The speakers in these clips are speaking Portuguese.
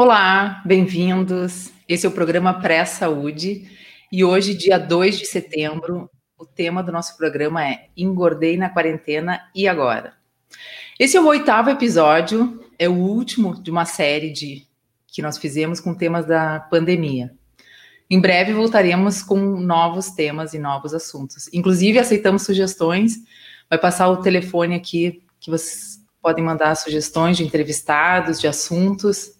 Olá, bem-vindos. Esse é o programa Pré-Saúde e hoje, dia 2 de setembro, o tema do nosso programa é Engordei na quarentena e agora? Esse é o oitavo episódio, é o último de uma série de que nós fizemos com temas da pandemia. Em breve voltaremos com novos temas e novos assuntos. Inclusive, aceitamos sugestões. Vai passar o telefone aqui que vocês podem mandar sugestões de entrevistados, de assuntos.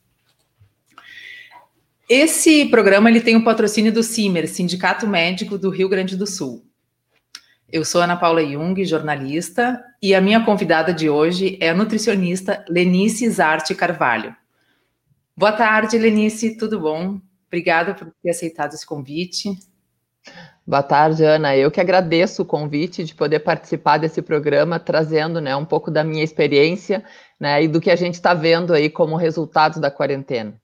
Esse programa ele tem o um patrocínio do CIMER, Sindicato Médico do Rio Grande do Sul. Eu sou Ana Paula Jung, jornalista, e a minha convidada de hoje é a nutricionista Lenice Zarte Carvalho. Boa tarde, Lenice, tudo bom? Obrigada por ter aceitado esse convite. Boa tarde, Ana. Eu que agradeço o convite de poder participar desse programa, trazendo né, um pouco da minha experiência né, e do que a gente está vendo aí como resultado da quarentena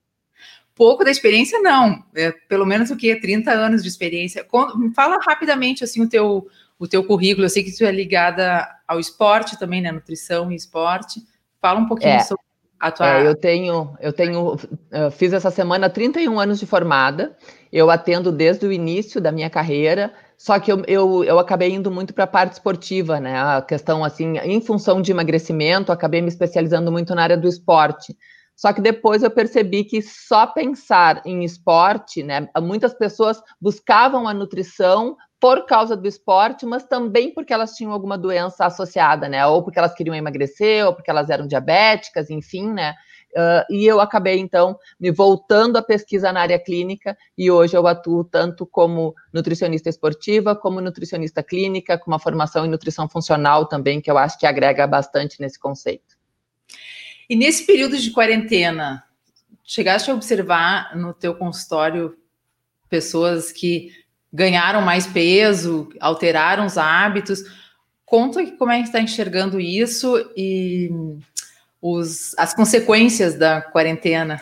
pouco da experiência, não. É, pelo menos o que? 30 anos de experiência. Fala rapidamente assim o teu, o teu currículo. Eu sei que tu é ligada ao esporte também, né? Nutrição e esporte. Fala um pouquinho é, sobre a tua. É, eu tenho, eu tenho, eu fiz essa semana 31 anos de formada. Eu atendo desde o início da minha carreira. Só que eu, eu, eu acabei indo muito para a parte esportiva, né? A questão, assim, em função de emagrecimento, acabei me especializando muito na área do esporte. Só que depois eu percebi que só pensar em esporte, né? Muitas pessoas buscavam a nutrição por causa do esporte, mas também porque elas tinham alguma doença associada, né? Ou porque elas queriam emagrecer, ou porque elas eram diabéticas, enfim, né? Uh, e eu acabei, então, me voltando à pesquisa na área clínica, e hoje eu atuo tanto como nutricionista esportiva, como nutricionista clínica, com uma formação em nutrição funcional também, que eu acho que agrega bastante nesse conceito. E nesse período de quarentena, chegaste a observar no teu consultório pessoas que ganharam mais peso, alteraram os hábitos? Conta como é que está enxergando isso e os, as consequências da quarentena.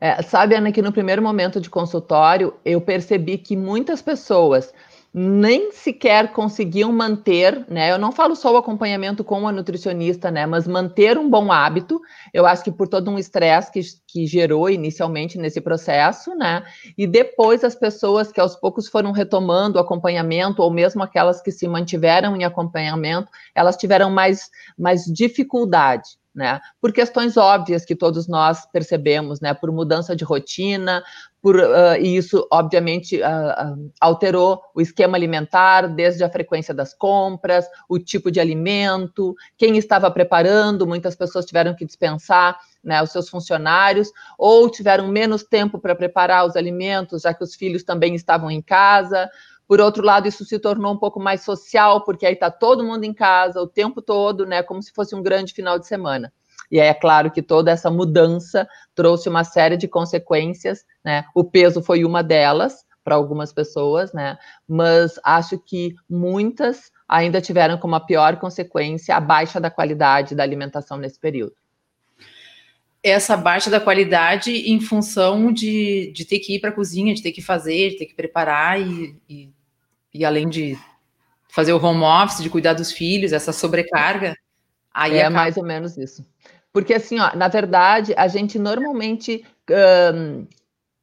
É, sabe, Ana, que no primeiro momento de consultório eu percebi que muitas pessoas nem sequer conseguiam manter, né? Eu não falo só o acompanhamento com a nutricionista, né? Mas manter um bom hábito. Eu acho que por todo um estresse que, que gerou inicialmente nesse processo, né? E depois as pessoas que aos poucos foram retomando o acompanhamento, ou mesmo aquelas que se mantiveram em acompanhamento, elas tiveram mais, mais dificuldade né? Por questões óbvias que todos nós percebemos, né? Por mudança de rotina, por uh, e isso obviamente uh, uh, alterou o esquema alimentar, desde a frequência das compras, o tipo de alimento, quem estava preparando, muitas pessoas tiveram que dispensar né, os seus funcionários, ou tiveram menos tempo para preparar os alimentos, já que os filhos também estavam em casa. Por outro lado, isso se tornou um pouco mais social, porque aí está todo mundo em casa o tempo todo, né? Como se fosse um grande final de semana. E é claro que toda essa mudança trouxe uma série de consequências, né? O peso foi uma delas para algumas pessoas, né? Mas acho que muitas ainda tiveram como a pior consequência a baixa da qualidade da alimentação nesse período essa baixa da qualidade em função de, de ter que ir para a cozinha, de ter que fazer, de ter que preparar e, e, e, além de fazer o home office, de cuidar dos filhos, essa sobrecarga. Aí é acaba... mais ou menos isso. Porque assim, ó, na verdade, a gente normalmente um,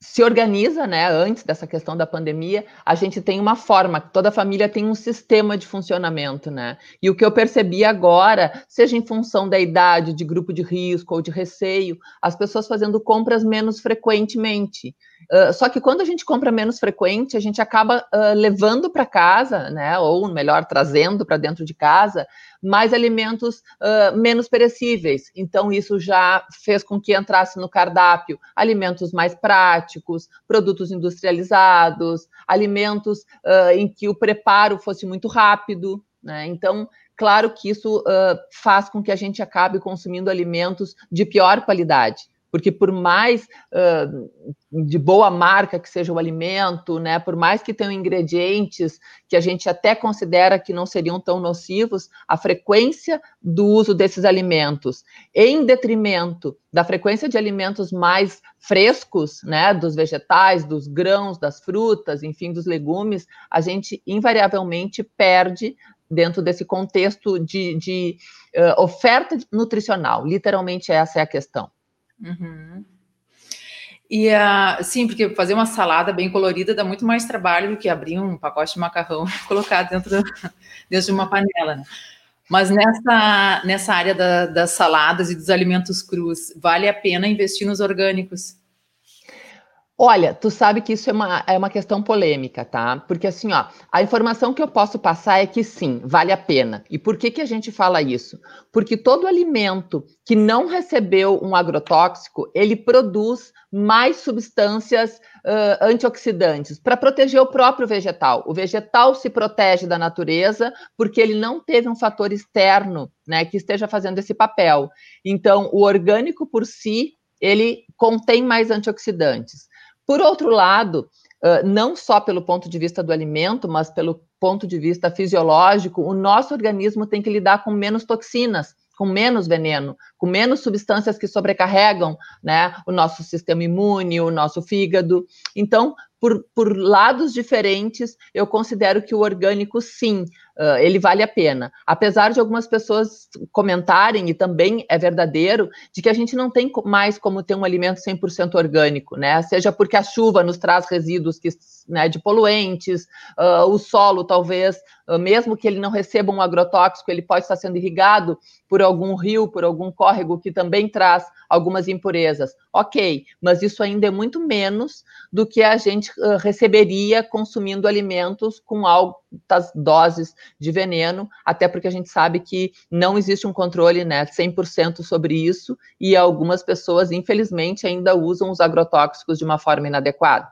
se organiza, né, antes dessa questão da pandemia, a gente tem uma forma, toda família tem um sistema de funcionamento, né? E o que eu percebi agora, seja em função da idade, de grupo de risco ou de receio, as pessoas fazendo compras menos frequentemente. Uh, só que quando a gente compra menos frequente, a gente acaba uh, levando para casa, né, ou melhor, trazendo para dentro de casa, mais alimentos uh, menos perecíveis. Então, isso já fez com que entrasse no cardápio alimentos mais práticos, produtos industrializados, alimentos uh, em que o preparo fosse muito rápido. Né? Então, claro que isso uh, faz com que a gente acabe consumindo alimentos de pior qualidade porque por mais uh, de boa marca que seja o alimento, né, por mais que tenham ingredientes que a gente até considera que não seriam tão nocivos, a frequência do uso desses alimentos, em detrimento da frequência de alimentos mais frescos, né, dos vegetais, dos grãos, das frutas, enfim, dos legumes, a gente invariavelmente perde dentro desse contexto de, de uh, oferta nutricional. Literalmente essa é a questão. Uhum. E uh, sim, porque fazer uma salada bem colorida dá muito mais trabalho do que abrir um pacote de macarrão e colocar dentro, dentro de uma panela. Né? Mas nessa, nessa área da, das saladas e dos alimentos crus, vale a pena investir nos orgânicos? Olha, tu sabe que isso é uma, é uma questão polêmica, tá? Porque assim, ó, a informação que eu posso passar é que sim, vale a pena. E por que, que a gente fala isso? Porque todo alimento que não recebeu um agrotóxico, ele produz mais substâncias uh, antioxidantes para proteger o próprio vegetal. O vegetal se protege da natureza porque ele não teve um fator externo, né, que esteja fazendo esse papel. Então, o orgânico por si, ele contém mais antioxidantes. Por outro lado, não só pelo ponto de vista do alimento, mas pelo ponto de vista fisiológico, o nosso organismo tem que lidar com menos toxinas, com menos veneno, com menos substâncias que sobrecarregam né, o nosso sistema imune, o nosso fígado. Então, por, por lados diferentes, eu considero que o orgânico, sim, uh, ele vale a pena. Apesar de algumas pessoas comentarem, e também é verdadeiro, de que a gente não tem mais como ter um alimento 100% orgânico, né? Seja porque a chuva nos traz resíduos que, né, de poluentes, uh, o solo talvez, uh, mesmo que ele não receba um agrotóxico, ele pode estar sendo irrigado por algum rio, por algum córrego que também traz algumas impurezas. Ok, mas isso ainda é muito menos do que a gente receberia consumindo alimentos com altas doses de veneno, até porque a gente sabe que não existe um controle né, 100% sobre isso, e algumas pessoas, infelizmente, ainda usam os agrotóxicos de uma forma inadequada.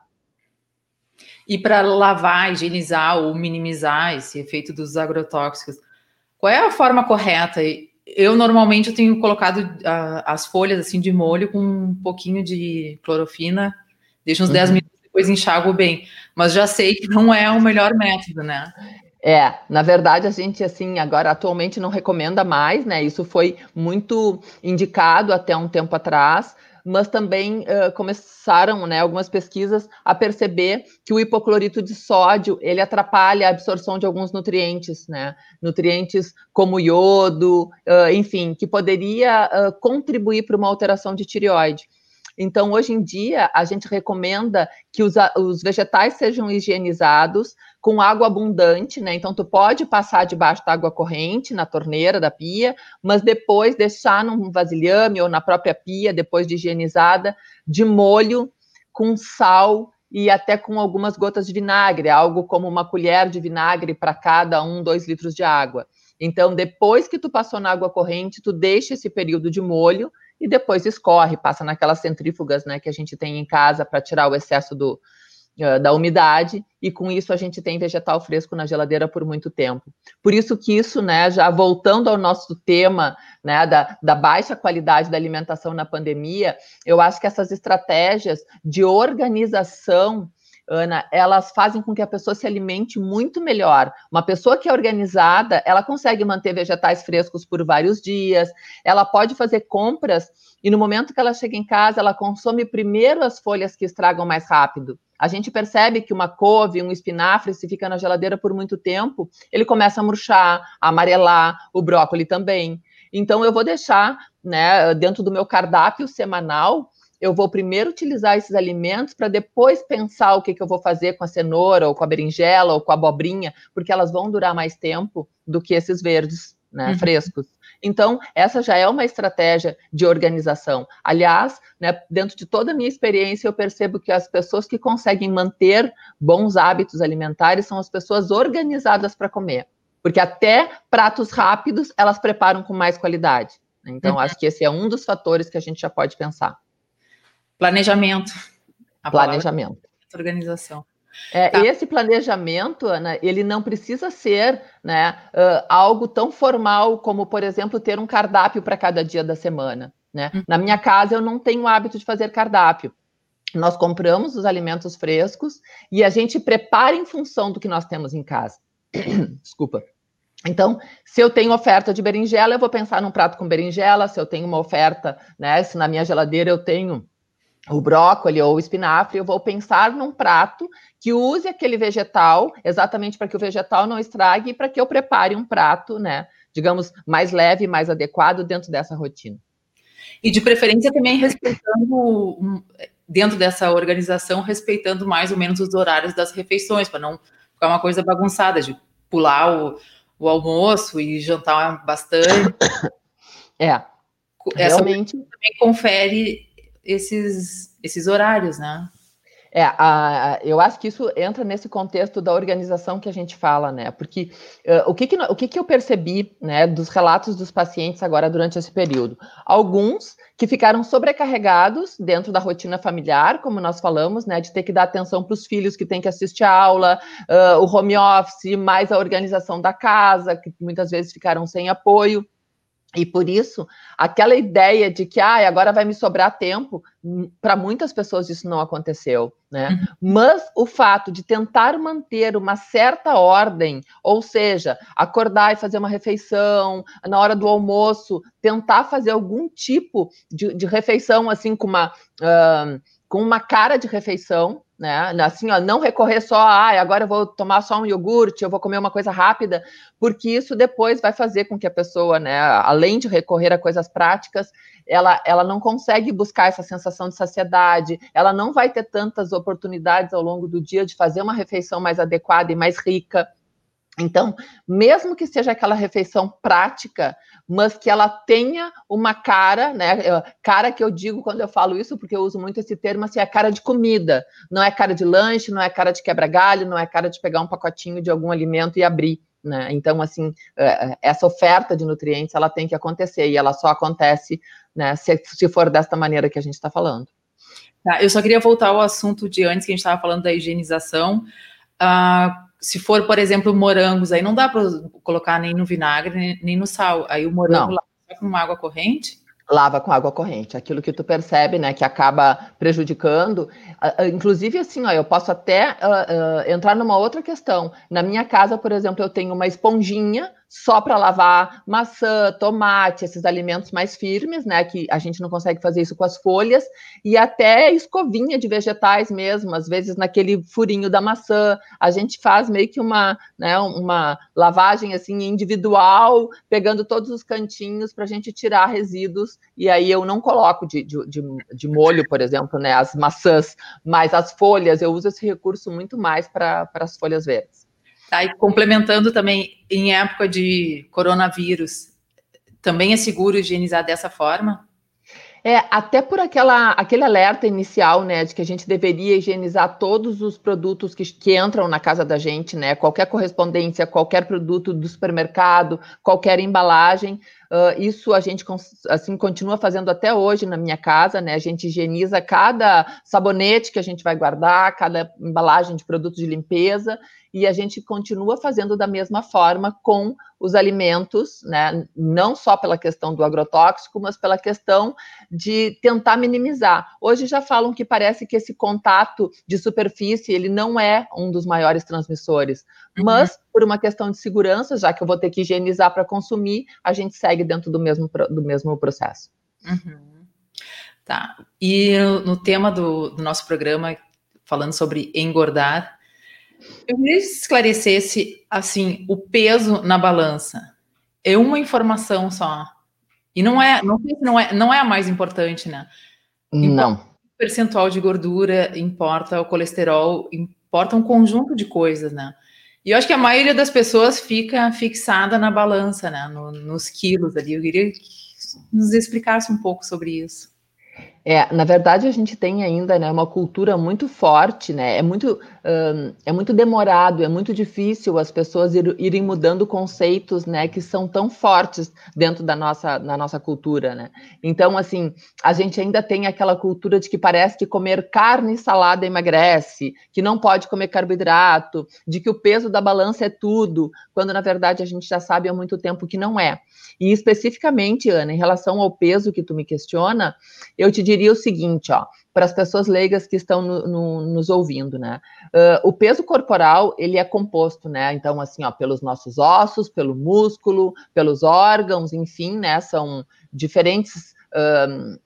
E para lavar, higienizar ou minimizar esse efeito dos agrotóxicos, qual é a forma correta? Eu normalmente eu tenho colocado uh, as folhas assim de molho com um pouquinho de clorofina, deixo uns uhum. 10 minutos depois enxago bem. Mas já sei que não é o melhor método, né? É, na verdade a gente assim agora atualmente não recomenda mais, né? Isso foi muito indicado até um tempo atrás, mas também uh, começaram, né, algumas pesquisas a perceber que o hipoclorito de sódio ele atrapalha a absorção de alguns nutrientes, né? Nutrientes como iodo, uh, enfim, que poderia uh, contribuir para uma alteração de tireoide. Então, hoje em dia, a gente recomenda que os, os, vegetais sejam higienizados com água abundante, né? Então, tu pode passar debaixo da água corrente, na torneira da pia, mas depois deixar num vasilhame ou na própria pia, depois de higienizada, de molho com sal e até com algumas gotas de vinagre, algo como uma colher de vinagre para cada um, dois litros de água. Então, depois que tu passou na água corrente, tu deixa esse período de molho e depois escorre, passa naquelas centrífugas né, que a gente tem em casa para tirar o excesso do, uh, da umidade, e com isso a gente tem vegetal fresco na geladeira por muito tempo. Por isso que isso, né, já voltando ao nosso tema né, da, da baixa qualidade da alimentação na pandemia, eu acho que essas estratégias de organização Ana, elas fazem com que a pessoa se alimente muito melhor. Uma pessoa que é organizada, ela consegue manter vegetais frescos por vários dias, ela pode fazer compras e no momento que ela chega em casa, ela consome primeiro as folhas que estragam mais rápido. A gente percebe que uma couve, um espinafre, se fica na geladeira por muito tempo, ele começa a murchar, a amarelar, o brócolis também. Então, eu vou deixar, né, dentro do meu cardápio semanal, eu vou primeiro utilizar esses alimentos para depois pensar o que, que eu vou fazer com a cenoura, ou com a berinjela, ou com a abobrinha, porque elas vão durar mais tempo do que esses verdes, né, uhum. frescos. Então, essa já é uma estratégia de organização. Aliás, né, dentro de toda a minha experiência, eu percebo que as pessoas que conseguem manter bons hábitos alimentares são as pessoas organizadas para comer. Porque até pratos rápidos elas preparam com mais qualidade. Então, uhum. acho que esse é um dos fatores que a gente já pode pensar. Planejamento. Planejamento. Organização. É, tá. Esse planejamento, Ana, ele não precisa ser né, uh, algo tão formal como, por exemplo, ter um cardápio para cada dia da semana. Né? Uhum. Na minha casa, eu não tenho o hábito de fazer cardápio. Nós compramos os alimentos frescos e a gente prepara em função do que nós temos em casa. Desculpa. Então, se eu tenho oferta de berinjela, eu vou pensar num prato com berinjela. Se eu tenho uma oferta, né? Se na minha geladeira eu tenho o brócolis ou o espinafre, eu vou pensar num prato que use aquele vegetal, exatamente para que o vegetal não estrague e para que eu prepare um prato, né, digamos, mais leve, mais adequado dentro dessa rotina. E de preferência também respeitando dentro dessa organização, respeitando mais ou menos os horários das refeições, para não ficar uma coisa bagunçada, de pular o, o almoço e jantar bastante. É. Essa realmente também confere esses, esses horários, né? É, a, a, eu acho que isso entra nesse contexto da organização que a gente fala, né? Porque uh, o, que, que, o que, que eu percebi né, dos relatos dos pacientes agora durante esse período? Alguns que ficaram sobrecarregados dentro da rotina familiar, como nós falamos, né? De ter que dar atenção para os filhos que têm que assistir a aula, uh, o home office, mais a organização da casa, que muitas vezes ficaram sem apoio. E por isso, aquela ideia de que ah, agora vai me sobrar tempo, hum, para muitas pessoas isso não aconteceu, né? Uhum. Mas o fato de tentar manter uma certa ordem, ou seja, acordar e fazer uma refeição, na hora do almoço, tentar fazer algum tipo de, de refeição assim com uma. Uh, com uma cara de refeição, né? Assim, ó, não recorrer só ah, agora eu vou tomar só um iogurte, eu vou comer uma coisa rápida, porque isso depois vai fazer com que a pessoa, né, além de recorrer a coisas práticas, ela, ela não consegue buscar essa sensação de saciedade, ela não vai ter tantas oportunidades ao longo do dia de fazer uma refeição mais adequada e mais rica. Então, mesmo que seja aquela refeição prática, mas que ela tenha uma cara, né? Cara que eu digo quando eu falo isso, porque eu uso muito esse termo, assim, é cara de comida. Não é cara de lanche, não é cara de quebra-galho, não é cara de pegar um pacotinho de algum alimento e abrir. Né? Então, assim, é, essa oferta de nutrientes ela tem que acontecer e ela só acontece né, se, se for desta maneira que a gente está falando. Tá, eu só queria voltar ao assunto de antes que a gente estava falando da higienização. Uh, se for, por exemplo, morangos, aí não dá para colocar nem no vinagre, nem no sal. Aí o morango lava com água corrente? Lava com água corrente. Aquilo que tu percebe, né, que acaba prejudicando. Inclusive, assim, ó, eu posso até uh, uh, entrar numa outra questão. Na minha casa, por exemplo, eu tenho uma esponjinha só para lavar maçã, tomate, esses alimentos mais firmes, né? Que a gente não consegue fazer isso com as folhas, e até escovinha de vegetais mesmo, às vezes naquele furinho da maçã, a gente faz meio que uma, né, uma lavagem assim individual, pegando todos os cantinhos para a gente tirar resíduos, e aí eu não coloco de, de, de, de molho, por exemplo, né, as maçãs, mas as folhas, eu uso esse recurso muito mais para as folhas verdes. Tá, e complementando também, em época de coronavírus, também é seguro higienizar dessa forma? É, até por aquela, aquele alerta inicial, né, de que a gente deveria higienizar todos os produtos que, que entram na casa da gente, né, qualquer correspondência, qualquer produto do supermercado, qualquer embalagem, Uh, isso a gente assim continua fazendo até hoje na minha casa, né? A gente higieniza cada sabonete que a gente vai guardar, cada embalagem de produtos de limpeza, e a gente continua fazendo da mesma forma com os alimentos, né? Não só pela questão do agrotóxico, mas pela questão de tentar minimizar. Hoje já falam que parece que esse contato de superfície ele não é um dos maiores transmissores, uhum. mas por uma questão de segurança, já que eu vou ter que higienizar para consumir, a gente segue dentro do mesmo, do mesmo processo. Uhum. Tá. E no tema do, do nosso programa, falando sobre engordar, eu queria que esclarecesse, assim, o peso na balança. É uma informação só. E não é, não, não é, não é a mais importante, né? Importa não. O percentual de gordura importa, o colesterol importa um conjunto de coisas, né? E eu acho que a maioria das pessoas fica fixada na balança, né? No, nos quilos ali. Eu queria que nos explicasse um pouco sobre isso. É, na verdade, a gente tem ainda né, uma cultura muito forte, né? É muito, é muito demorado, é muito difícil as pessoas ir, irem mudando conceitos né, que são tão fortes dentro da nossa, da nossa cultura, né? Então, assim, a gente ainda tem aquela cultura de que parece que comer carne e salada emagrece, que não pode comer carboidrato, de que o peso da balança é tudo, quando na verdade a gente já sabe há muito tempo que não é. E especificamente, Ana, em relação ao peso que tu me questiona, eu te diria o seguinte, ó, para as pessoas leigas que estão no, no, nos ouvindo, né? Uh, o peso corporal ele é composto, né? Então, assim, ó, pelos nossos ossos, pelo músculo, pelos órgãos, enfim, né? São diferentes uh,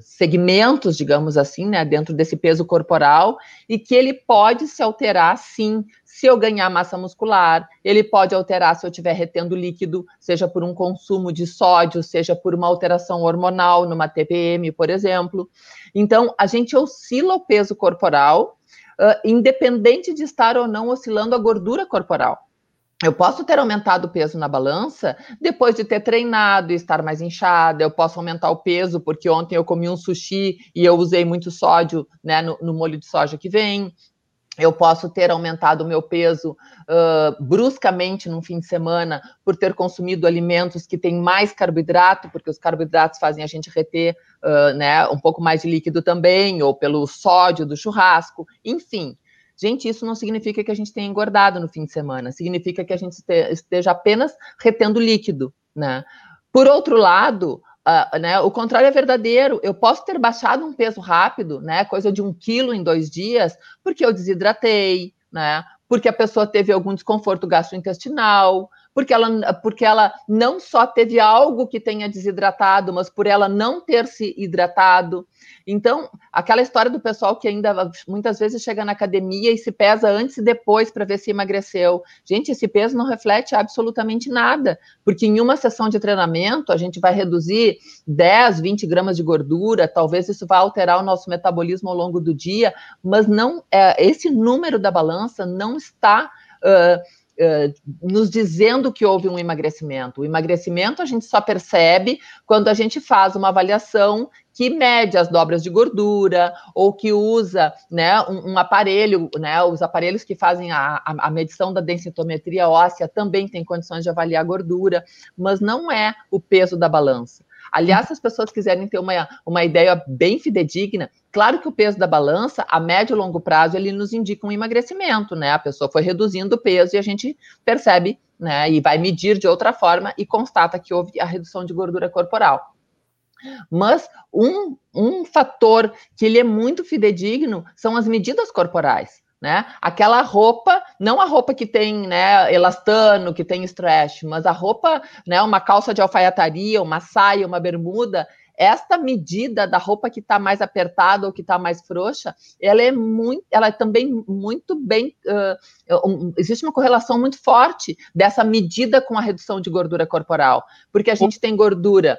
segmentos, digamos assim, né, dentro desse peso corporal, e que ele pode se alterar, sim, se eu ganhar massa muscular, ele pode alterar se eu estiver retendo líquido, seja por um consumo de sódio, seja por uma alteração hormonal numa TPM, por exemplo. Então, a gente oscila o peso corporal, uh, independente de estar ou não oscilando a gordura corporal. Eu posso ter aumentado o peso na balança depois de ter treinado e estar mais inchada. Eu posso aumentar o peso porque ontem eu comi um sushi e eu usei muito sódio né, no, no molho de soja que vem eu posso ter aumentado o meu peso uh, bruscamente num fim de semana por ter consumido alimentos que têm mais carboidrato, porque os carboidratos fazem a gente reter uh, né, um pouco mais de líquido também, ou pelo sódio do churrasco, enfim. Gente, isso não significa que a gente tenha engordado no fim de semana, significa que a gente esteja apenas retendo líquido, né? Por outro lado, Uh, né, o contrário é verdadeiro. Eu posso ter baixado um peso rápido, né, coisa de um quilo em dois dias, porque eu desidratei, né, porque a pessoa teve algum desconforto gastrointestinal, porque ela, porque ela não só teve algo que tenha desidratado, mas por ela não ter se hidratado. Então, aquela história do pessoal que ainda muitas vezes chega na academia e se pesa antes e depois para ver se emagreceu. Gente, esse peso não reflete absolutamente nada, porque em uma sessão de treinamento a gente vai reduzir 10, 20 gramas de gordura, talvez isso vá alterar o nosso metabolismo ao longo do dia, mas não é, esse número da balança não está. Uh, nos dizendo que houve um emagrecimento. O emagrecimento a gente só percebe quando a gente faz uma avaliação que mede as dobras de gordura ou que usa né, um, um aparelho, né, os aparelhos que fazem a, a, medição da densitometria óssea também têm condições de avaliar a gordura, mas não é o peso da balança. Aliás, se as pessoas quiserem ter uma, uma ideia bem fidedigna, claro que o peso da balança, a médio e longo prazo, ele nos indica um emagrecimento, né? A pessoa foi reduzindo o peso e a gente percebe, né? E vai medir de outra forma e constata que houve a redução de gordura corporal. Mas um, um fator que ele é muito fidedigno são as medidas corporais né? Aquela roupa, não a roupa que tem, né, elastano, que tem stretch, mas a roupa, né, uma calça de alfaiataria, uma saia, uma bermuda, esta medida da roupa que está mais apertada ou que está mais frouxa, ela é muito, ela é também muito bem, uh, um, existe uma correlação muito forte dessa medida com a redução de gordura corporal, porque a gente tem gordura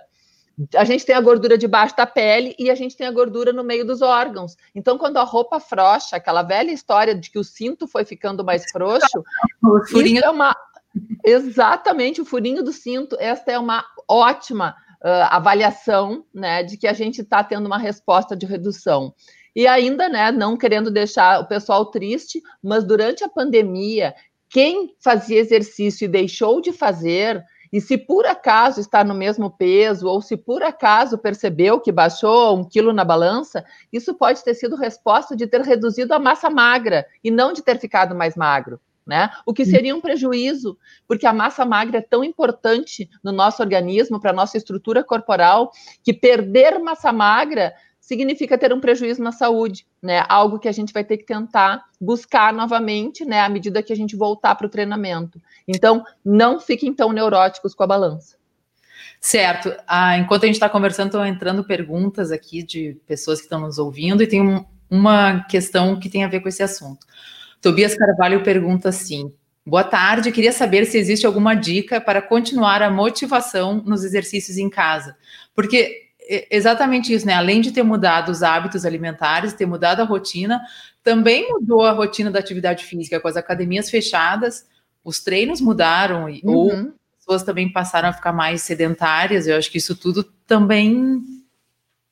a gente tem a gordura debaixo da pele e a gente tem a gordura no meio dos órgãos. Então, quando a roupa frouxa, aquela velha história de que o cinto foi ficando mais frouxo, isso é uma exatamente o furinho do cinto. Esta é uma ótima uh, avaliação, né, de que a gente está tendo uma resposta de redução. E ainda, né, não querendo deixar o pessoal triste, mas durante a pandemia, quem fazia exercício e deixou de fazer e se por acaso está no mesmo peso, ou se por acaso percebeu que baixou um quilo na balança, isso pode ter sido resposta de ter reduzido a massa magra e não de ter ficado mais magro. Né? O que seria um prejuízo, porque a massa magra é tão importante no nosso organismo, para a nossa estrutura corporal, que perder massa magra significa ter um prejuízo na saúde, né? Algo que a gente vai ter que tentar buscar novamente, né? À medida que a gente voltar para o treinamento. Então, não fiquem tão neuróticos com a balança. Certo. Ah, enquanto a gente está conversando, estão entrando perguntas aqui de pessoas que estão nos ouvindo e tem um, uma questão que tem a ver com esse assunto. Tobias Carvalho pergunta assim: Boa tarde, queria saber se existe alguma dica para continuar a motivação nos exercícios em casa. Porque exatamente isso, né? Além de ter mudado os hábitos alimentares, ter mudado a rotina, também mudou a rotina da atividade física, com as academias fechadas, os treinos mudaram, uhum. ou pessoas também passaram a ficar mais sedentárias. Eu acho que isso tudo também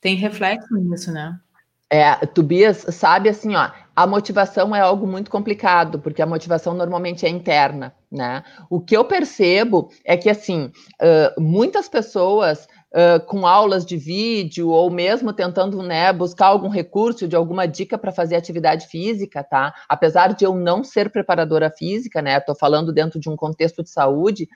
tem reflexo nisso, né? É, Tobias, sabe assim, ó, a motivação é algo muito complicado, porque a motivação normalmente é interna, né? O que eu percebo é que, assim, uh, muitas pessoas uh, com aulas de vídeo ou mesmo tentando né, buscar algum recurso de alguma dica para fazer atividade física, tá? Apesar de eu não ser preparadora física, né? Estou falando dentro de um contexto de saúde,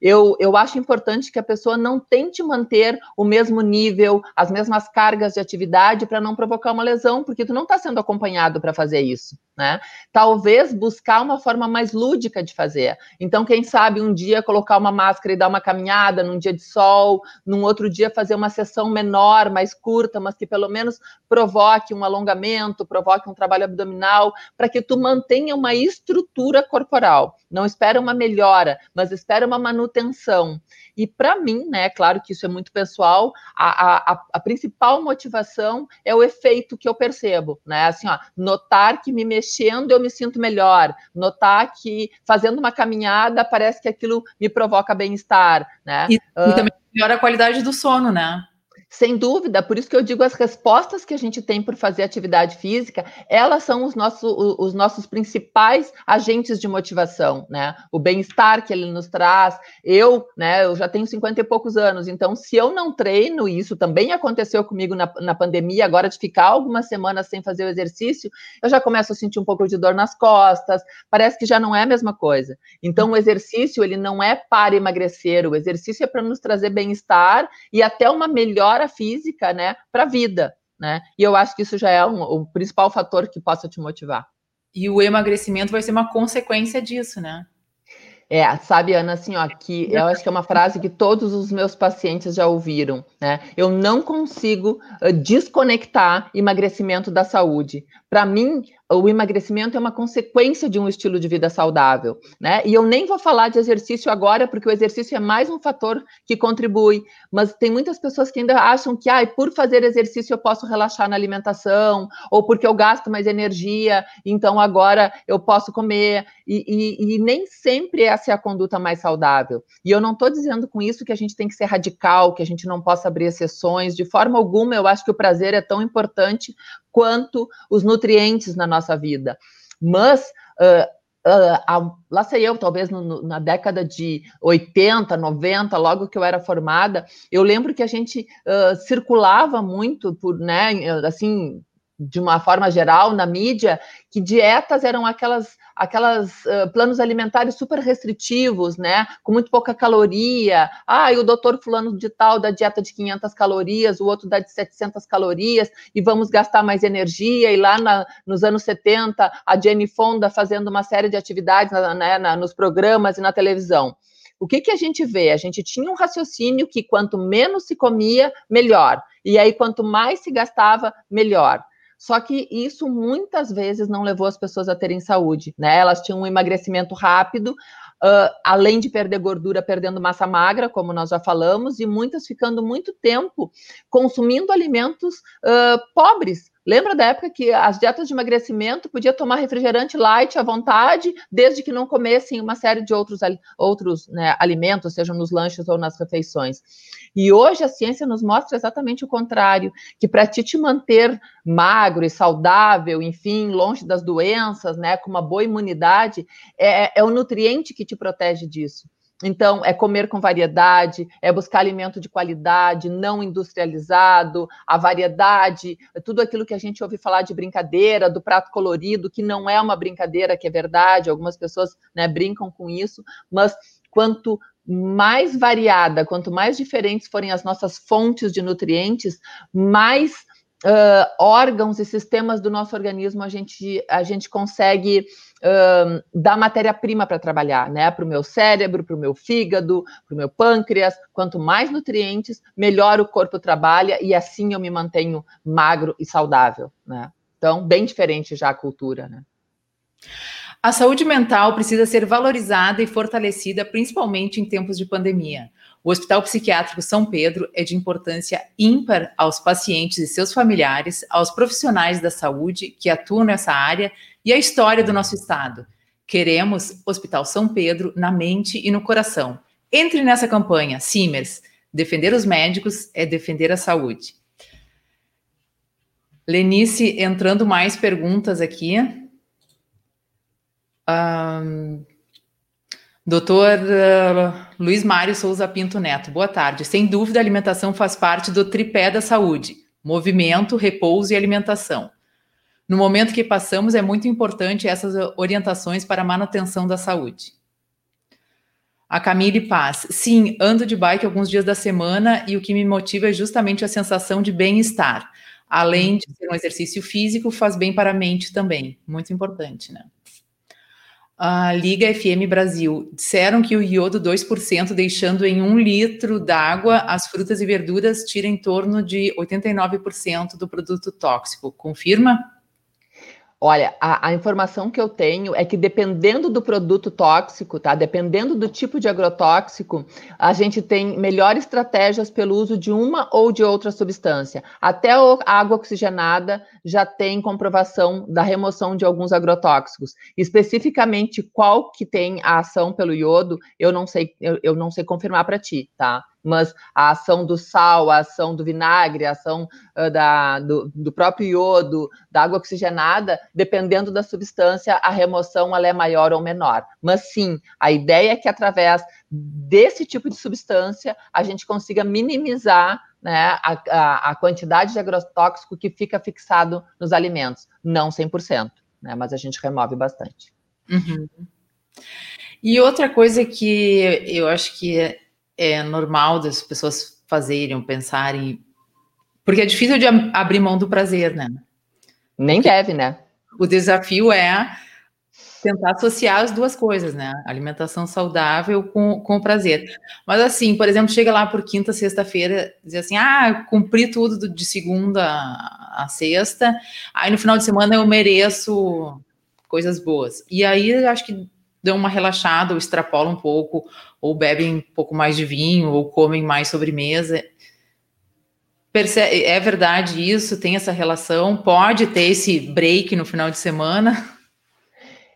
eu, eu acho importante que a pessoa não tente manter o mesmo nível, as mesmas cargas de atividade para não provocar uma lesão, porque tu não está sendo acompanhado para fazer isso, né? Talvez buscar uma forma mais lúdica de fazer. Então, quem sabe um dia colocar uma máscara e dar uma caminhada num dia de sol, num outro dia fazer uma sessão menor, mais curta, mas que pelo menos provoque um alongamento, provoque um trabalho abdominal, para que tu mantenha uma estrutura corporal. Não espera uma melhora, mas espera uma manutenção. E para mim, né, claro que isso é muito pessoal, a, a, a, principal motivação é o efeito que eu percebo, né? Assim, ó, notar que me mexendo eu me sinto melhor, notar que fazendo uma caminhada parece que aquilo me provoca bem-estar, né? E, e também melhora a qualidade do sono, né? Sem dúvida, por isso que eu digo as respostas que a gente tem por fazer atividade física, elas são os nossos, os nossos principais agentes de motivação, né? O bem-estar que ele nos traz. Eu, né, eu já tenho 50 e poucos anos, então se eu não treino, isso também aconteceu comigo na, na pandemia, agora de ficar algumas semanas sem fazer o exercício, eu já começo a sentir um pouco de dor nas costas, parece que já não é a mesma coisa. Então o exercício, ele não é para emagrecer, o exercício é para nos trazer bem-estar e até uma melhor física, né, para a vida, né? E eu acho que isso já é um, o principal fator que possa te motivar. E o emagrecimento vai ser uma consequência disso, né? É, sabe, Ana, assim, ó, que eu acho que é uma frase que todos os meus pacientes já ouviram, né? Eu não consigo uh, desconectar emagrecimento da saúde. Para mim, o emagrecimento é uma consequência de um estilo de vida saudável, né? E eu nem vou falar de exercício agora, porque o exercício é mais um fator que contribui, mas tem muitas pessoas que ainda acham que, ah, por fazer exercício eu posso relaxar na alimentação, ou porque eu gasto mais energia, então agora eu posso comer, e, e, e nem sempre essa é a conduta mais saudável. E eu não estou dizendo com isso que a gente tem que ser radical, que a gente não possa abrir exceções, de forma alguma eu acho que o prazer é tão importante quanto os nutrientes na nossa vida. Mas uh, uh, lá sei eu, talvez no, na década de 80, 90, logo que eu era formada, eu lembro que a gente uh, circulava muito por, né, assim, de uma forma geral na mídia, que dietas eram aquelas aquelas uh, planos alimentares super restritivos, né, com muito pouca caloria. Ah, e o doutor fulano de tal da dieta de 500 calorias, o outro dá de 700 calorias e vamos gastar mais energia. E lá na, nos anos 70, a Jenny Fonda fazendo uma série de atividades na, né, na, nos programas e na televisão. O que, que a gente vê? A gente tinha um raciocínio que quanto menos se comia, melhor. E aí, quanto mais se gastava, melhor. Só que isso muitas vezes não levou as pessoas a terem saúde, né? Elas tinham um emagrecimento rápido, uh, além de perder gordura, perdendo massa magra, como nós já falamos, e muitas ficando muito tempo consumindo alimentos uh, pobres, Lembra da época que as dietas de emagrecimento podia tomar refrigerante light à vontade, desde que não comessem uma série de outros, outros né, alimentos, sejam nos lanches ou nas refeições. E hoje a ciência nos mostra exatamente o contrário, que para ti te manter magro e saudável, enfim, longe das doenças, né, com uma boa imunidade, é, é o nutriente que te protege disso. Então, é comer com variedade, é buscar alimento de qualidade, não industrializado, a variedade, tudo aquilo que a gente ouve falar de brincadeira, do prato colorido, que não é uma brincadeira, que é verdade, algumas pessoas né, brincam com isso, mas quanto mais variada, quanto mais diferentes forem as nossas fontes de nutrientes, mais uh, órgãos e sistemas do nosso organismo a gente, a gente consegue uh, dar matéria-prima para trabalhar, né? Para o meu cérebro, para o meu fígado, para o meu pâncreas. Quanto mais nutrientes, melhor o corpo trabalha e assim eu me mantenho magro e saudável, né? Então, bem diferente já a cultura, né? A saúde mental precisa ser valorizada e fortalecida, principalmente em tempos de pandemia. O Hospital Psiquiátrico São Pedro é de importância ímpar aos pacientes e seus familiares, aos profissionais da saúde que atuam nessa área e à história do nosso estado. Queremos Hospital São Pedro na mente e no coração. Entre nessa campanha, Simers. Defender os médicos é defender a saúde. Lenice, entrando mais perguntas aqui. Um, Doutor uh, Luiz Mário Souza Pinto Neto, boa tarde. Sem dúvida, a alimentação faz parte do tripé da saúde: movimento, repouso e alimentação. No momento que passamos, é muito importante essas orientações para a manutenção da saúde. A Camille Paz. Sim, ando de bike alguns dias da semana e o que me motiva é justamente a sensação de bem-estar. Além de ser um exercício físico, faz bem para a mente também. Muito importante, né? A Liga FM Brasil. Disseram que o iodo 2%, deixando em um litro d'água, as frutas e verduras tira em torno de 89% do produto tóxico. Confirma? Olha, a, a, informação que eu tenho é que dependendo do produto tóxico, tá? Dependendo do tipo de agrotóxico, a gente tem melhores estratégias pelo uso de uma ou de outra substância. Até a água oxigenada já tem comprovação da remoção de alguns agrotóxicos. Especificamente qual que tem a ação pelo iodo, eu não sei, eu, eu não sei confirmar para ti, tá? Mas a ação do sal, a ação do vinagre, a ação uh, da, do, do, próprio iodo, da água oxigenada, dependendo da substância, a remoção ela é maior ou menor. Mas sim, a ideia é que através desse tipo de substância a gente consiga minimizar né, a, a, a quantidade de agrotóxico que fica fixado nos alimentos. Não 100%, né, mas a gente remove bastante. Uhum. E outra coisa que eu acho que é normal das pessoas fazerem, pensarem. Porque é difícil de abrir mão do prazer, né? Nem deve, né? O desafio é tentar associar as duas coisas, né? Alimentação saudável com, com o prazer. Mas assim, por exemplo, chega lá por quinta, sexta-feira, diz assim, ah, cumpri tudo de segunda a sexta, aí no final de semana eu mereço coisas boas. E aí acho que dão uma relaxada, ou extrapolam um pouco, ou bebem um pouco mais de vinho, ou comem mais sobremesa. Percebe, é verdade isso? Tem essa relação? Pode ter esse break no final de semana?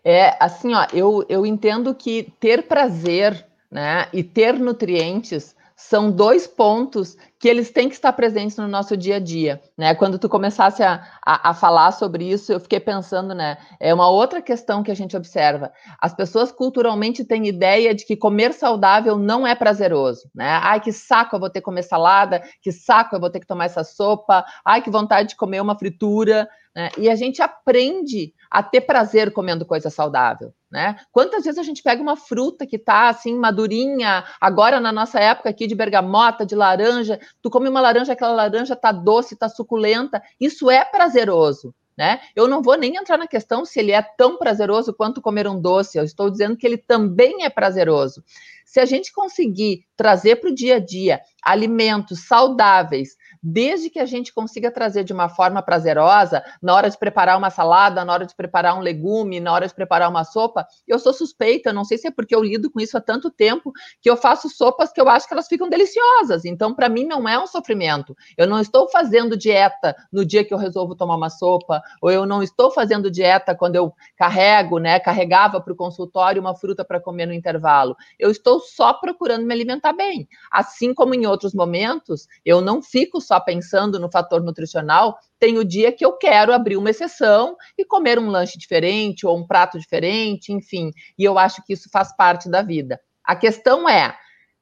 É, assim, ó, eu, eu entendo que ter prazer, né, e ter nutrientes são dois pontos que eles têm que estar presentes no nosso dia a dia, né? Quando tu começasse a, a, a, falar sobre isso, eu fiquei pensando, né? É uma outra questão que a gente observa. As pessoas culturalmente têm ideia de que comer saudável não é prazeroso, né? Ai, que saco eu vou ter que comer salada, que saco eu vou ter que tomar essa sopa, ai, que vontade de comer uma fritura, né? E a gente aprende a ter prazer comendo coisa saudável. Né? Quantas vezes a gente pega uma fruta que está assim madurinha, agora na nossa época aqui de bergamota, de laranja, tu come uma laranja, aquela laranja está doce, está suculenta, isso é prazeroso. Né? Eu não vou nem entrar na questão se ele é tão prazeroso quanto comer um doce, eu estou dizendo que ele também é prazeroso. Se a gente conseguir trazer para o dia a dia alimentos saudáveis, desde que a gente consiga trazer de uma forma prazerosa, na hora de preparar uma salada, na hora de preparar um legume, na hora de preparar uma sopa, eu sou suspeita, não sei se é porque eu lido com isso há tanto tempo, que eu faço sopas que eu acho que elas ficam deliciosas. Então, para mim, não é um sofrimento. Eu não estou fazendo dieta no dia que eu resolvo tomar uma sopa, ou eu não estou fazendo dieta quando eu carrego, né, carregava para o consultório uma fruta para comer no intervalo. Eu estou só procurando me alimentar bem. Assim como em outros momentos, eu não fico só só pensando no fator nutricional, tem o dia que eu quero abrir uma exceção e comer um lanche diferente ou um prato diferente, enfim. E eu acho que isso faz parte da vida. A questão é,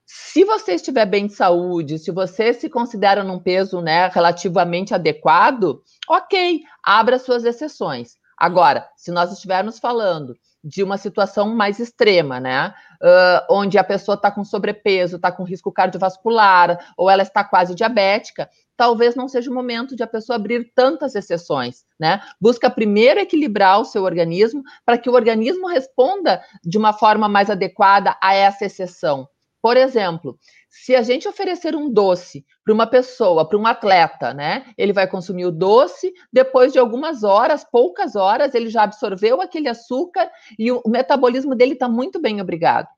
se você estiver bem de saúde, se você se considera num peso né, relativamente adequado, ok, abra suas exceções. Agora, se nós estivermos falando de uma situação mais extrema, né? Uh, onde a pessoa está com sobrepeso, está com risco cardiovascular, ou ela está quase diabética, talvez não seja o momento de a pessoa abrir tantas exceções, né? Busca primeiro equilibrar o seu organismo para que o organismo responda de uma forma mais adequada a essa exceção. Por exemplo, se a gente oferecer um doce para uma pessoa, para um atleta, né? Ele vai consumir o doce, depois de algumas horas, poucas horas, ele já absorveu aquele açúcar e o, metabolismo dele está muito bem obrigado.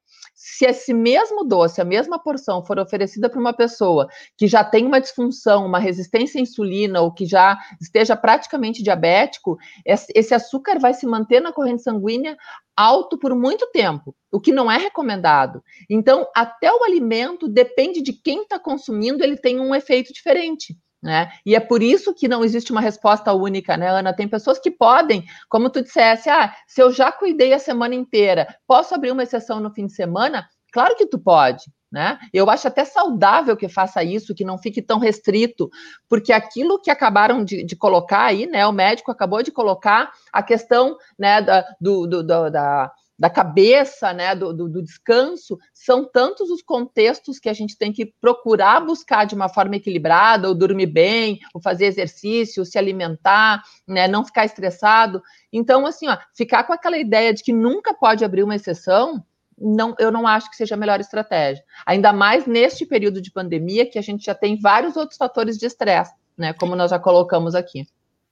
Se esse mesmo doce, a mesma porção, for oferecida para uma pessoa que já tem uma disfunção, uma resistência à insulina ou que já esteja praticamente diabético, esse açúcar vai se manter na corrente sanguínea alto por muito tempo, o que não é recomendado. Então, até o alimento depende de quem está consumindo, ele tem um efeito diferente. Né? E é por isso que não existe uma resposta única, né, Ana? Tem pessoas que podem, como tu dissesse, ah, se eu já cuidei a semana inteira, posso abrir uma exceção no fim de semana? Claro que tu pode, né? Eu acho até saudável que faça isso, que não fique tão restrito, porque aquilo que acabaram de, de colocar aí, né? O médico acabou de colocar a questão, né, da, do, do, do da da cabeça, né, do, do, do, descanso, são tantos os contextos que a gente tem que procurar buscar de uma forma equilibrada, ou dormir bem, ou fazer exercício, se alimentar, né, não ficar estressado. Então, assim, ó, ficar com aquela ideia de que nunca pode abrir uma exceção, não, eu não acho que seja a melhor estratégia. Ainda mais neste período de pandemia, que a gente já tem vários outros fatores de estresse, né, como nós já colocamos aqui.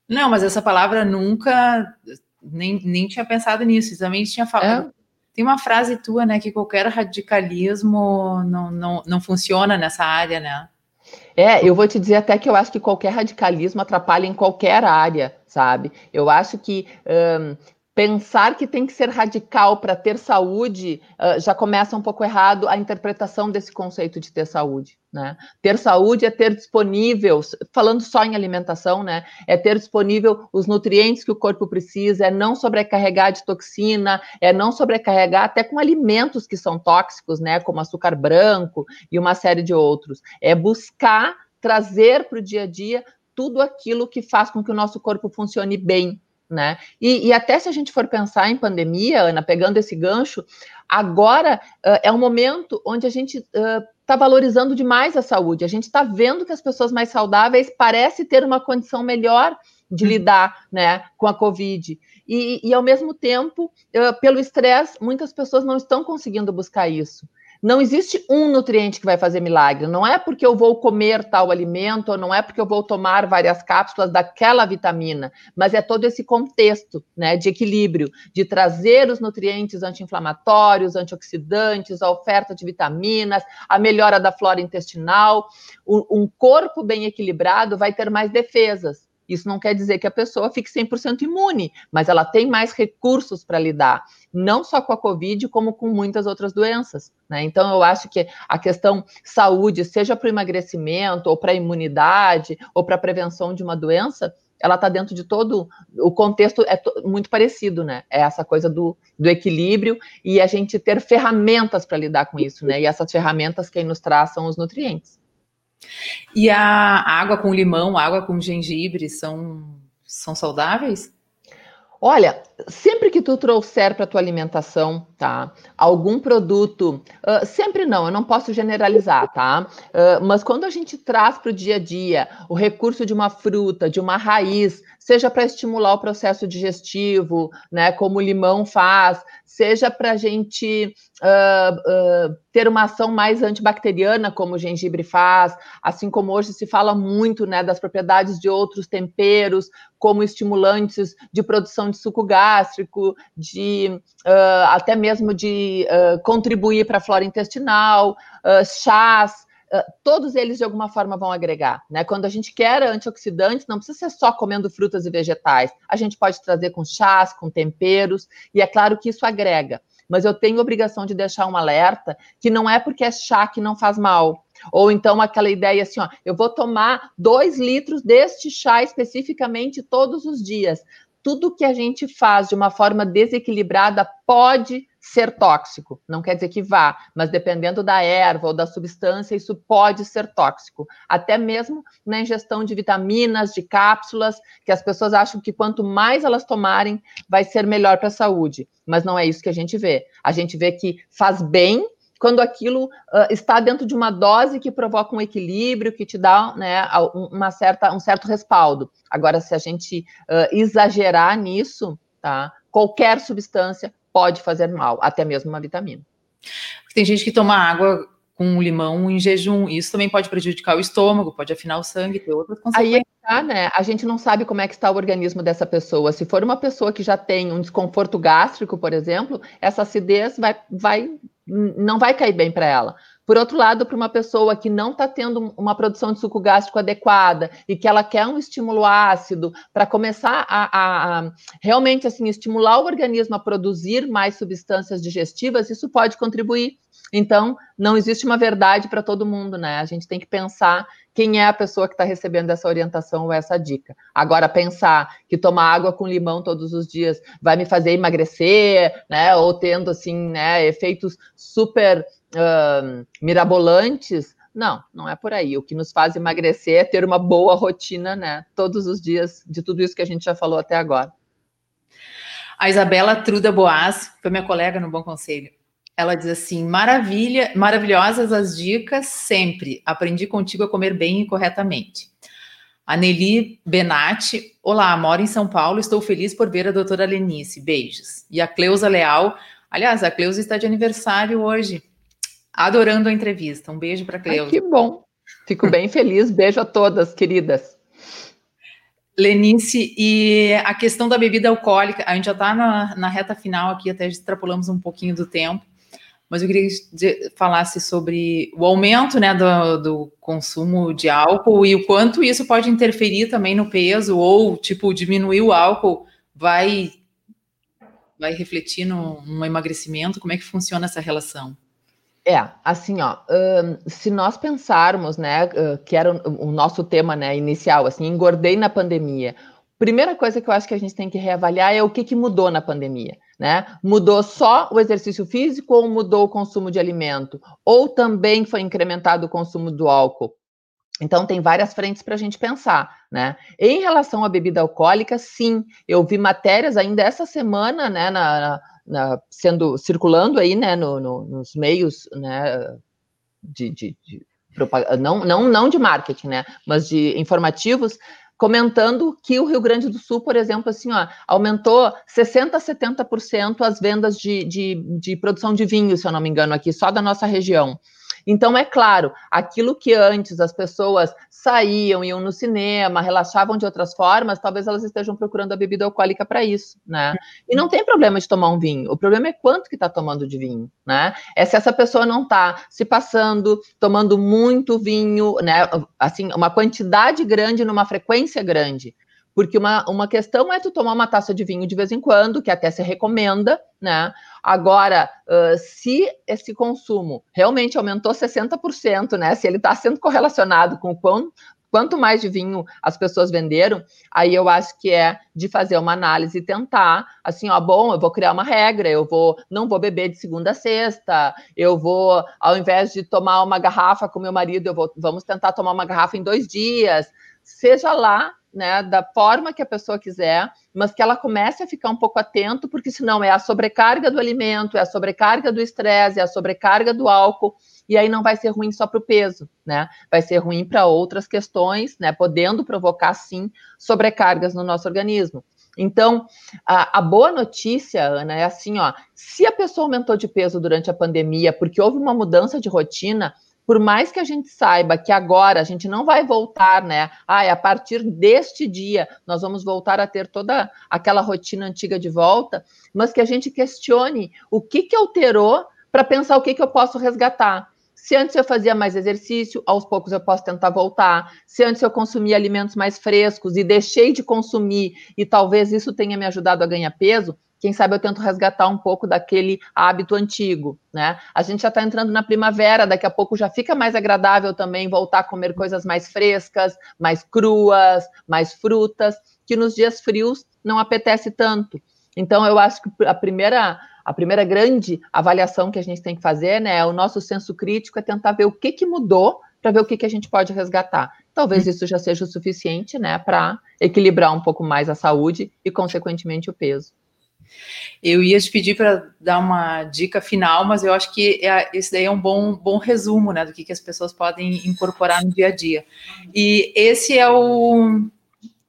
Não, mas essa palavra nunca nem, nem tinha pensado nisso. Também tinha falado. É? Tem uma frase tua, né, que qualquer radicalismo não, não, não funciona nessa área, né? É, eu vou te dizer até que eu acho que qualquer radicalismo atrapalha em qualquer área, sabe? Eu acho que um, pensar que tem que ser radical para ter saúde uh, já começa um pouco errado a interpretação desse conceito de ter saúde. Né? Ter saúde é ter disponível, falando só em alimentação, né? É ter disponível os nutrientes que o corpo precisa, é não sobrecarregar de toxina, é não sobrecarregar até com alimentos que são tóxicos, né? Como açúcar branco e uma série de outros. É buscar trazer para o dia a dia tudo aquilo que faz com que o nosso corpo funcione bem, né? E, e, até se a gente for pensar em pandemia, Ana, pegando esse gancho, agora uh, é um momento onde a gente está uh, valorizando demais a saúde. A gente está vendo que as pessoas mais saudáveis parecem ter uma condição melhor de uhum. lidar né, com a Covid. E, e ao mesmo tempo, uh, pelo estresse, muitas pessoas não estão conseguindo buscar isso. Não existe um nutriente que vai fazer milagre. Não é porque eu vou comer tal alimento, ou não é porque eu vou tomar várias cápsulas daquela vitamina, mas é todo esse contexto né, de equilíbrio, de trazer os nutrientes anti-inflamatórios, antioxidantes, a oferta de vitaminas, a melhora da flora intestinal. Um corpo bem equilibrado vai ter mais defesas. Isso não quer dizer que a pessoa fique 100% imune, mas ela tem mais recursos para lidar, não só com a Covid, como com muitas outras doenças. Né? Então, eu acho que a questão saúde, seja para o emagrecimento, ou para a imunidade, ou para a prevenção de uma doença, ela está dentro de todo o contexto é muito parecido, né? É essa coisa do, do equilíbrio e a gente ter ferramentas para lidar com isso, né? E essas ferramentas quem nos traz são os nutrientes. E a água com limão, água com gengibre são, são saudáveis? Olha, sempre que tu trouxer para tua alimentação, tá? Algum produto, uh, sempre não, eu não posso generalizar, tá? Uh, mas quando a gente traz para o dia a dia o recurso de uma fruta, de uma raiz, seja para estimular o processo digestivo, né? Como o limão faz, seja para a gente uh, ter uma ação mais antibacteriana, como o gengibre faz, assim como hoje se fala muito né, das propriedades de outros temperos, como estimulantes de produção de suco gástrico, de até mesmo de contribuir para a flora intestinal, chás. todos eles de alguma forma vão agregar, né? Quando a gente quer antioxidantes, não precisa ser só comendo frutas e vegetais. A gente pode trazer com chás, com temperos, e é claro que isso agrega mas eu tenho obrigação de deixar um alerta que não é porque é chá que não faz mal. Ou então aquela ideia assim, ó, eu vou tomar dois litros deste chá especificamente todos os dias. Tudo que a gente faz de uma forma desequilibrada pode ser tóxico. Não quer dizer que vá, mas dependendo da erva ou da substância, isso pode ser tóxico. Até mesmo na ingestão de vitaminas, de cápsulas, que as pessoas acham que quanto mais elas tomarem, vai ser melhor para a saúde. Mas não é isso que a gente vê. A gente vê que faz bem quando aquilo uh, está dentro de uma dose que provoca um equilíbrio, que te dá né, uma certa, um certo respaldo. Agora, se a gente uh, exagerar nisso, tá? Qualquer substância pode fazer mal, até mesmo uma vitamina. Tem gente que toma água com limão em jejum, isso também pode prejudicar o estômago, pode afinar o sangue, ter outras consequências. Aí é tá, né? A gente não sabe como é que está o organismo dessa pessoa. Se for uma pessoa que já tem um desconforto gástrico, por exemplo, essa acidez vai, vai não vai cair bem para ela. Por outro lado, para uma pessoa que não está tendo uma produção de suco gástrico adequada e que ela quer um estímulo ácido para começar a, a, a, realmente assim estimular o organismo a produzir mais substâncias digestivas, isso pode contribuir. Então, não existe uma verdade para todo mundo, né? A gente tem que pensar quem é a pessoa que está recebendo essa orientação ou essa dica. Agora, pensar que tomar água com limão todos os dias vai me fazer emagrecer, né? Ou tendo, assim, né, efeitos super uh, mirabolantes. Não, não é por aí. O que nos faz emagrecer é ter uma boa rotina, né? Todos os dias, de tudo isso que a gente já falou até agora. A Isabela Truda Boas, foi minha colega no Bom Conselho. Ela diz assim: maravilha, maravilhosas as dicas, sempre. Aprendi contigo a comer bem e corretamente. A Nelly Benatti, olá, moro em São Paulo, estou feliz por ver a doutora Lenice, beijos. E a Cleusa Leal, aliás, a Cleusa está de aniversário hoje, adorando a entrevista. Um beijo para Cleusa. Ai, que bom, fico bem feliz, beijo a todas, queridas. Lenice, e a questão da bebida alcoólica, a gente já está na, na, reta final aqui, até extrapolamos um pouquinho do tempo, mas eu queria que falasse sobre o aumento né, do, do, consumo de álcool e o quanto isso pode interferir também no peso, ou tipo, diminuir o álcool vai, vai refletir no, no emagrecimento, como é que funciona essa relação? É, assim, ó, se nós pensarmos, né, que era o, o nosso tema, né, inicial, assim, engordei na pandemia. Primeira coisa que eu acho que a gente tem que reavaliar é o que, que mudou na pandemia, né? Mudou só o exercício físico ou mudou o consumo de alimento? Ou também foi incrementado o consumo do álcool? Então, tem várias frentes para a gente pensar, né? Em relação à bebida alcoólica, sim, eu vi matérias ainda essa semana, né, na, na, sendo circulando aí, né, no, no, nos meios, né, de, de, de não, não, não de marketing, né, mas de informativos, comentando que o Rio Grande do Sul, por exemplo, assim, ó, aumentou 60% a 70% as vendas de, de, de produção de vinho, se eu não me engano, aqui, só da nossa região. Então, é claro, aquilo que antes as pessoas saíam, iam no cinema, relaxavam de outras formas, talvez elas estejam procurando a bebida alcoólica para isso, né? E não tem problema de tomar um vinho, o problema é quanto que está tomando de vinho, né? É se essa pessoa não está se passando, tomando muito vinho, né? Assim, uma quantidade grande numa frequência grande. Porque uma, uma questão é tu tomar uma taça de vinho de vez em quando, que até se recomenda, né? Agora, uh, se esse consumo realmente aumentou 60%, né? Se ele está sendo correlacionado com o quão, quanto mais de vinho as pessoas venderam, aí eu acho que é de fazer uma análise e tentar, assim, ó, bom, eu vou criar uma regra, eu vou, não vou beber de segunda a sexta, eu vou, ao invés de tomar uma garrafa com meu marido, eu vou, vamos tentar tomar uma garrafa em dois dias, seja lá né, da forma que a pessoa quiser, mas que ela comece a ficar um pouco atento, porque senão é a sobrecarga do alimento, é a sobrecarga do estresse, é a sobrecarga do álcool, e aí não vai ser ruim só para o peso, né? Vai ser ruim para outras questões, né? Podendo provocar, sim, sobrecargas no nosso organismo. Então, a, a, boa notícia, Ana, é assim, ó, se a pessoa aumentou de peso durante a pandemia porque houve uma mudança de rotina, por mais que a gente saiba que agora a gente não vai voltar, né? Ah, a partir deste dia nós vamos voltar a ter toda aquela rotina antiga de volta, mas que a gente questione o que, que alterou para pensar o que, que eu posso resgatar. Se antes eu fazia mais exercício, aos poucos eu posso tentar voltar. Se antes eu consumia alimentos mais frescos e deixei de consumir, e talvez isso tenha me ajudado a ganhar peso, quem sabe eu tento resgatar um pouco daquele hábito antigo, né? A gente já está entrando na primavera, daqui a pouco já fica mais agradável também voltar a comer coisas mais frescas, mais cruas, mais frutas, que nos dias frios não apetece tanto. Então, eu acho que a primeira, a primeira grande avaliação que a gente tem que fazer, né, é o nosso senso crítico é tentar ver o que, que mudou para ver o que, que a gente pode resgatar. Talvez isso já seja o suficiente, né, para equilibrar um pouco mais a saúde e, consequentemente, o peso. Eu ia te pedir para dar uma dica final, mas eu acho que é, esse daí é um bom, bom resumo né, do que, que as pessoas podem incorporar no dia a dia. E esse é o,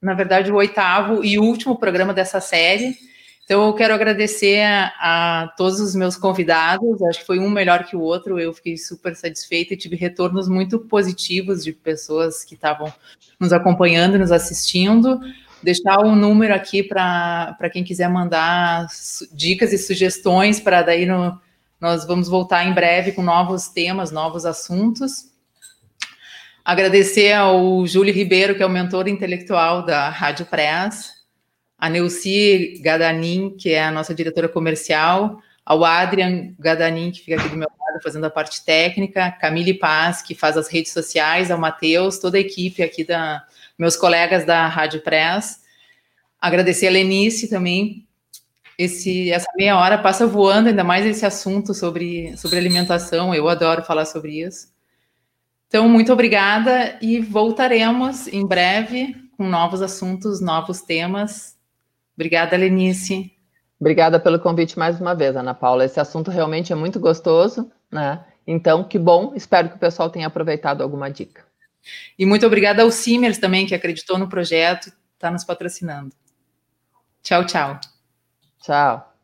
na verdade, o oitavo e último programa dessa série. Então, eu quero agradecer a, a, todos os meus convidados. Acho que foi um melhor que o outro. Eu fiquei super satisfeita e tive retornos muito positivos de pessoas que estavam nos acompanhando, nos assistindo deixar um número aqui para quem quiser mandar dicas e sugestões para daí no, nós vamos voltar em breve com novos temas, novos assuntos. Agradecer ao Júlio Ribeiro, que é o mentor intelectual da Rádio Press, a Neuci Gadanin, que é a nossa diretora comercial, ao Adrian Gadanin, que fica aqui do meu lado fazendo a parte técnica, Camille Paz, que faz as redes sociais, ao Matheus, toda a equipe aqui da, meus colegas da Rádio Press. Agradecer a Lenice também. Esse, essa meia hora passa voando, ainda mais esse assunto sobre, sobre alimentação. Eu adoro falar sobre isso. Então, muito obrigada e voltaremos em breve com novos assuntos, novos temas. Obrigada, Lenice. Obrigada pelo convite mais uma vez, Ana Paula. Esse assunto realmente é muito gostoso, né? Então, que bom. Espero que o pessoal tenha aproveitado alguma dica. E muito obrigada ao Simers também, que acreditou no projeto, está nos patrocinando. Tchau, tchau. Tchau.